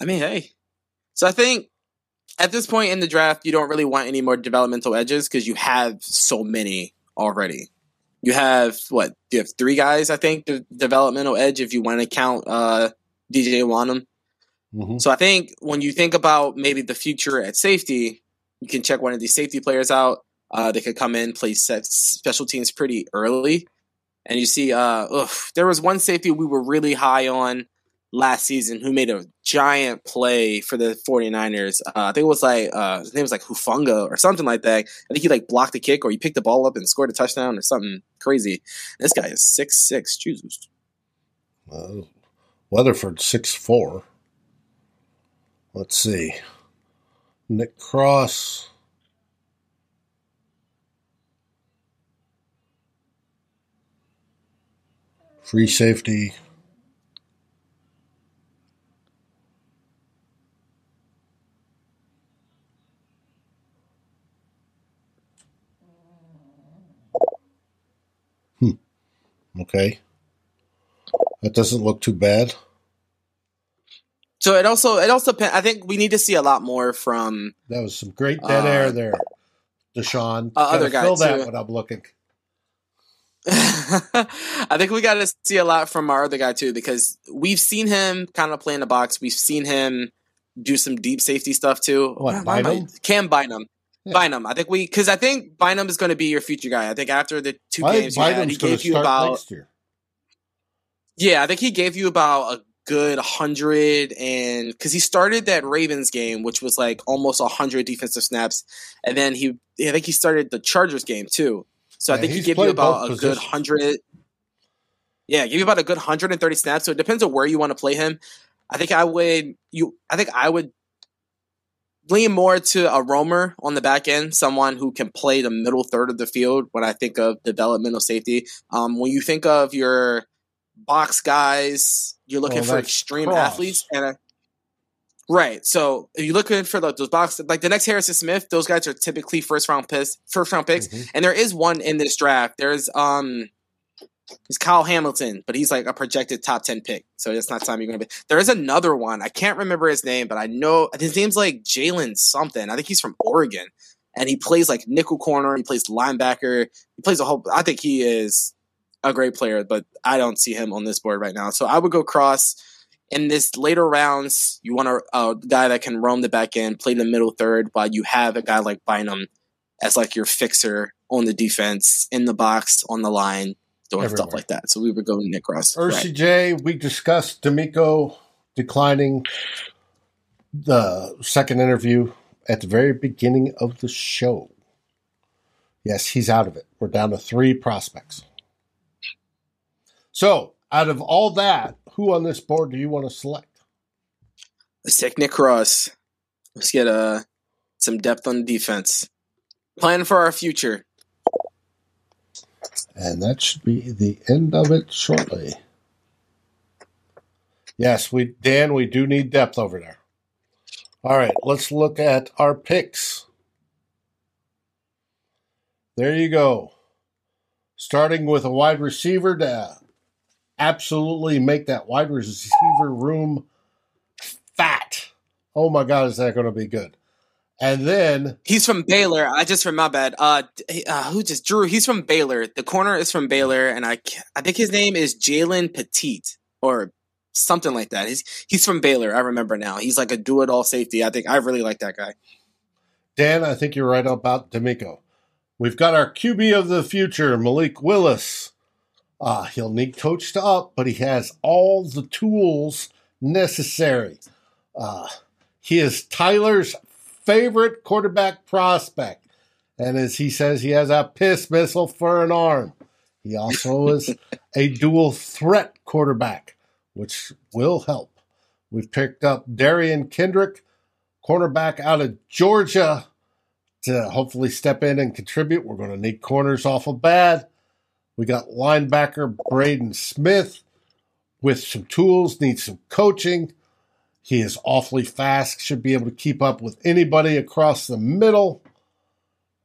I mean, hey. So I think at this point in the draft, you don't really want any more developmental edges because you have so many already. You have what? You have three guys, I think, the developmental edge if you want to count uh, DJ Wonnum. Mm-hmm. So I think when you think about maybe the future at safety, you can check one of these safety players out. Uh, they could come in, play set special teams pretty early, and you see, uh, there was one safety we were really high on last season who made a giant play for the 49ers. Uh, I think it was like, uh, his name was like Hufanga or something like that. I think he like blocked a kick or he picked the ball up and scored a touchdown or something crazy. This guy is six six. Jesus. Uh, Weatherford six four. Let's see. Nick Cross. free safety. Hmm. Okay. That doesn't look too bad. So it also it also I think we need to see a lot more from. That was some great dead uh, air there, Deshawn. Uh, other guys fill that too. looking. I think we got to see a lot from our other guy too because we've seen him kind of play in the box. We've seen him do some deep safety stuff too. What, Why am I- Bynum? Cam Bynum. Yeah. Bynum. I think we because I think Bynum is going to be your future guy. I think after the two I games you had, he gave you about yeah. I think he gave you about a good hundred and because he started that Ravens game, which was like almost hundred defensive snaps, and then he I think he started the Chargers game too. So I think he gave you about a good hundred. Yeah, give you about a good hundred and thirty snaps. So it depends on where you want to play him. I think I would you. I think I would lean more to a roamer on the back end, someone who can play the middle third of the field. When I think of developmental safety, um, when you think of your box guys, you're looking Well, for extreme Cross. athletes, and I, right. So if you're looking for like those boxes, like the next Harrison Smith, those guys are typically first round picks, first round picks, Mhm. and there is one in this draft. There's um. It's Kyle Hamilton, but he's like a projected top 10 pick. So that's not time you're going to be. There is another one. I can't remember his name, but I know his name's like Jalen something. I think he's from Oregon and he plays like nickel corner. He plays linebacker. He plays a whole. I think he is a great player, but I don't see him on this board right now. So I would go cross in this later rounds. You want a, a guy that can roam the back end, play the middle third, while you have a guy like Bynum as like your fixer on the defense, in the box, on the line, doing stuff like that. So we would go Nick Cross. Right. RCJ, we discussed DeMeco declining the second interview at the very beginning of the show. Yes, he's out of it. We're down to three prospects. So, out of all that, who on this board do you want to select? Let's take Nick Cross. Let's get uh, some depth on defense. Plan for our future. And that should be the end of it shortly. Yes, we Dan, we do need depth over there. All right, let's look at our picks. There you go. Starting with a wide receiver to absolutely make that wide receiver room fat. Oh my God, is that going to be good? And then He's from Baylor. I just from my bad. Uh, uh, who just Drew? He's from Baylor. The corner is from Baylor, and I I think his name is Jalen Pitre or something like that. He's he's from Baylor. I remember now. He's like a do it all safety. I think I really like that guy. Dan, I think you're right about DeMeco. We've got our QB of the future, Malik Willis. Uh, he'll need coached up, but he has all the tools necessary. Uh, he is Tyler's favorite quarterback prospect. And as he says, he has a piss missile for an arm. He also is a dual threat quarterback, which will help. We've picked up Derion Kendrick, cornerback out of Georgia, to hopefully step in and contribute. We're going to need corners awful bad. We got linebacker Brandon Smith with some tools, needs some coaching. He is awfully fast, should be able to keep up with anybody across the middle.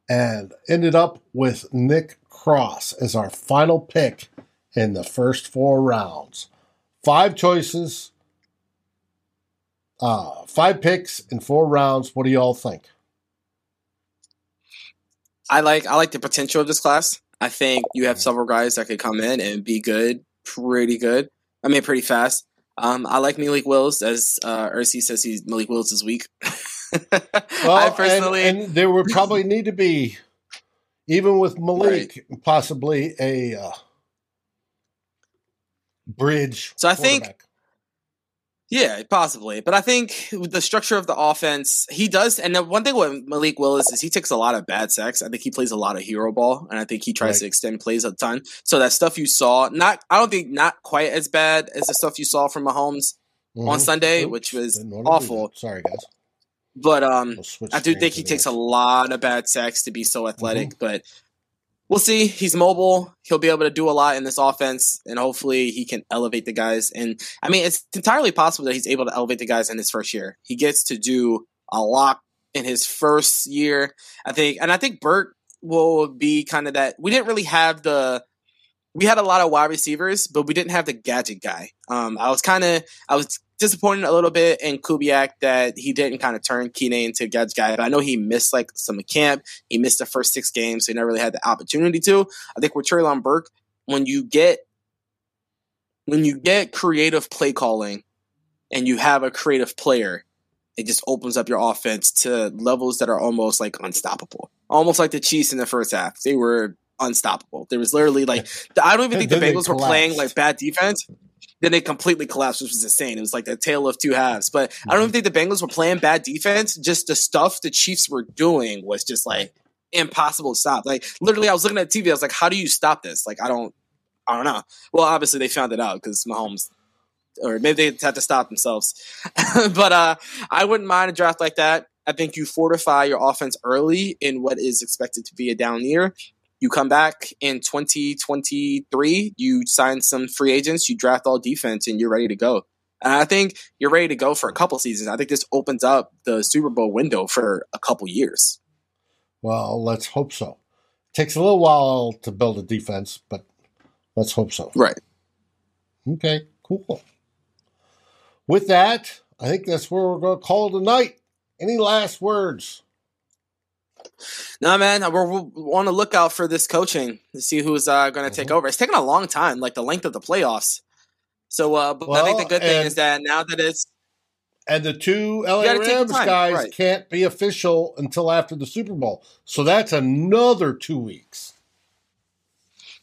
And ended up with Nick Cross as our final pick in the first four rounds. Five choices, uh, five picks in four rounds. What do y'all think? I like I like the potential of this class. I think you have several guys that could come in and be good, pretty good. I mean, pretty fast. Um, I like Malik Wills, as uh, Ursi says he's Malik Wills is weak. Well, I and- personally, and, there would probably need to be, even with Malik, possibly a uh, bridge. So I think-. Yeah, possibly. But I think with the structure of the offense, he does. And the one thing with Malik Willis is he takes a lot of bad sacks. I think he plays a lot of hero ball, and I think he tries Right. to extend plays a ton. So that stuff you saw, not I don't think not quite as bad as the stuff you saw from Mahomes on Mhm. Sunday, Oops, which was didn't wanna do awful. Sorry, guys. But um, We'll I do think he takes a lot of bad sacks to be so athletic, Mm-hmm. but we'll see. He's mobile. He'll be able to do a lot in this offense, and hopefully he can elevate the guys. And I mean, it's entirely possible that he's able to elevate the guys in his first year. He gets to do a lot in his first year, I think. And I think Burt will be kind of that. We didn't really have the we had a lot of wide receivers, but we didn't have the gadget guy. Um, I was kind of I was disappointed a little bit in Kubiak that he didn't kind of turn Keenan into a gadget guy. But I know he missed like some camp. He missed the first six games, so he never really had the opportunity to. I think with Treylon Burke, when you get when you get creative play calling and you have a creative player, it just opens up your offense to levels that are almost like unstoppable. Almost like the Chiefs in the first half. They were unstoppable. There was literally like I don't even think the Bengals were playing like bad defense. Then they completely collapsed, which was insane. It was like the tale of two halves. But mm-hmm. I don't even think the Bengals were playing bad defense. Just the stuff the Chiefs were doing was just like impossible to stop. Like literally, I was looking at TV. I was like, "How do you stop this?" Like I don't, I don't know. Well, obviously they found it out because Mahomes or maybe they had to stop themselves. but uh, I wouldn't mind a draft like that. I think you fortify your offense early in what is expected to be a down year. You come back in 2023, you sign some free agents, you draft all defense, and you're ready to go. And I think you're ready to go for a couple seasons. I think this opens up the Super Bowl window for a couple years. Well, let's hope so. It takes a little while to build a defense, but let's hope so. Right. Okay, cool. With that, I think that's where we're going to call it a night. Any last words? No, man, we're, we on the lookout for this coaching to see who's uh, going to mm-hmm. take over. It's taken a long time, like the length of the playoffs. So, uh, but well, I think the good thing is that now that it's and the two LA Rams guys right. can't be official until after the Super Bowl, so that's another two weeks.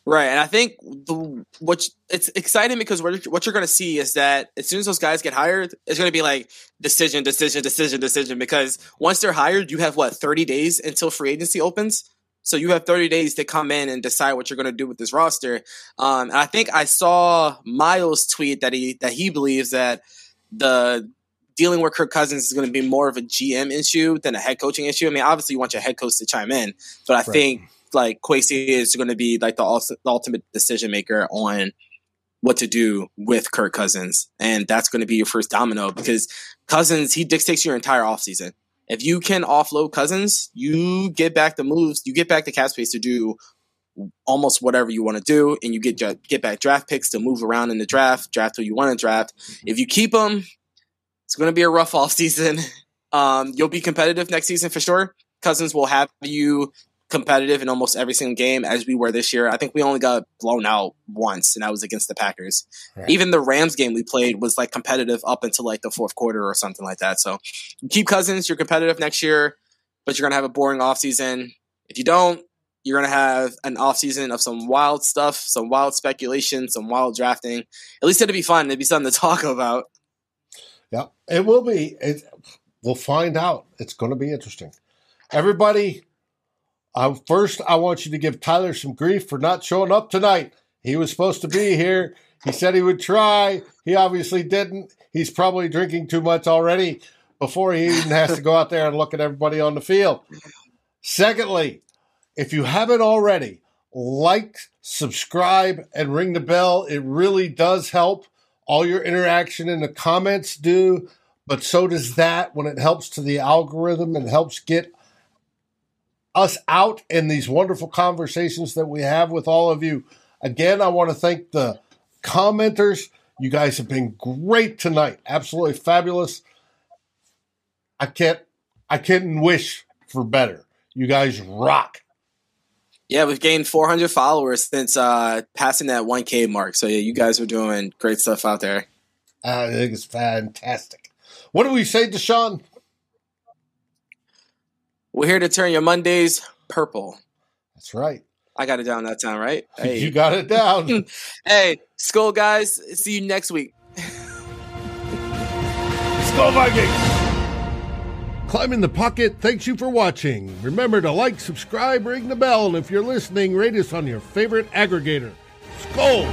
Right, and I think the what it's exciting because what what you're going to see is that as soon as those guys get hired, it's going to be like decision, decision, decision, decision. Because once they're hired, you have what 30 days until free agency opens. So you have 30 days to come in and decide what you're going to do with this roster. Um, and I think I saw Miles tweet that he that he believes that the dealing with Kirk Cousins is going to be more of a GM issue than a head coaching issue. I mean, obviously you want your head coach to chime in, but I right. think like Kwesi is going to be like the, the ultimate decision maker on what to do with Kirk Cousins. And that's going to be your first domino because Cousins, he dictates your entire offseason. If you can offload Cousins, you get back the moves, you get back the cap space to do almost whatever you want to do, and you get get back draft picks to move around in the draft, draft who you want to draft. If you keep them, it's going to be a rough offseason. Um, you'll be competitive next season for sure. Cousins will have you competitive in almost every single game as we were this year. I think we only got blown out once, and that was against the Packers. Right. Even the Rams game we played was like competitive up until like the fourth quarter or something like that. So keep Cousins, you're competitive next year, but you're gonna have a boring offseason. If you don't, you're gonna have an offseason of some wild stuff, some wild speculation, some wild drafting. At least it'd be fun. It'd be something to talk about. Yeah, it will be. It, we'll find out. It's going to be interesting. Everybody, uh, first, I want you to give Tyler some grief for not showing up tonight. He was supposed to be here. He said he would try. He obviously didn't. He's probably drinking too much already before he even has to go out there and look at everybody on the field. Secondly, if you haven't already, like, subscribe, and ring the bell. It really does help. All your interaction in the comments do, but so does that when it helps to the algorithm and helps get us out in these wonderful conversations that we have with all of you. Again, I want to thank the commenters. You guys have been great tonight. Absolutely fabulous. I can't I couldn't wish for better. You guys rock. Yeah, we've gained 400 followers since uh, passing that 1K mark. So yeah, you guys are doing great stuff out there. I think it's fantastic. What do we say, Deshawn? We're here to turn your Mondays purple. That's right. I got it down that time, right? Hey. You got it down. hey, Skull guys. See you next week. Skull Vikings. Climb in the Pocket thanks you for watching. Remember to like, subscribe, ring the bell, and if you're listening, rate us on your favorite aggregator. Skull!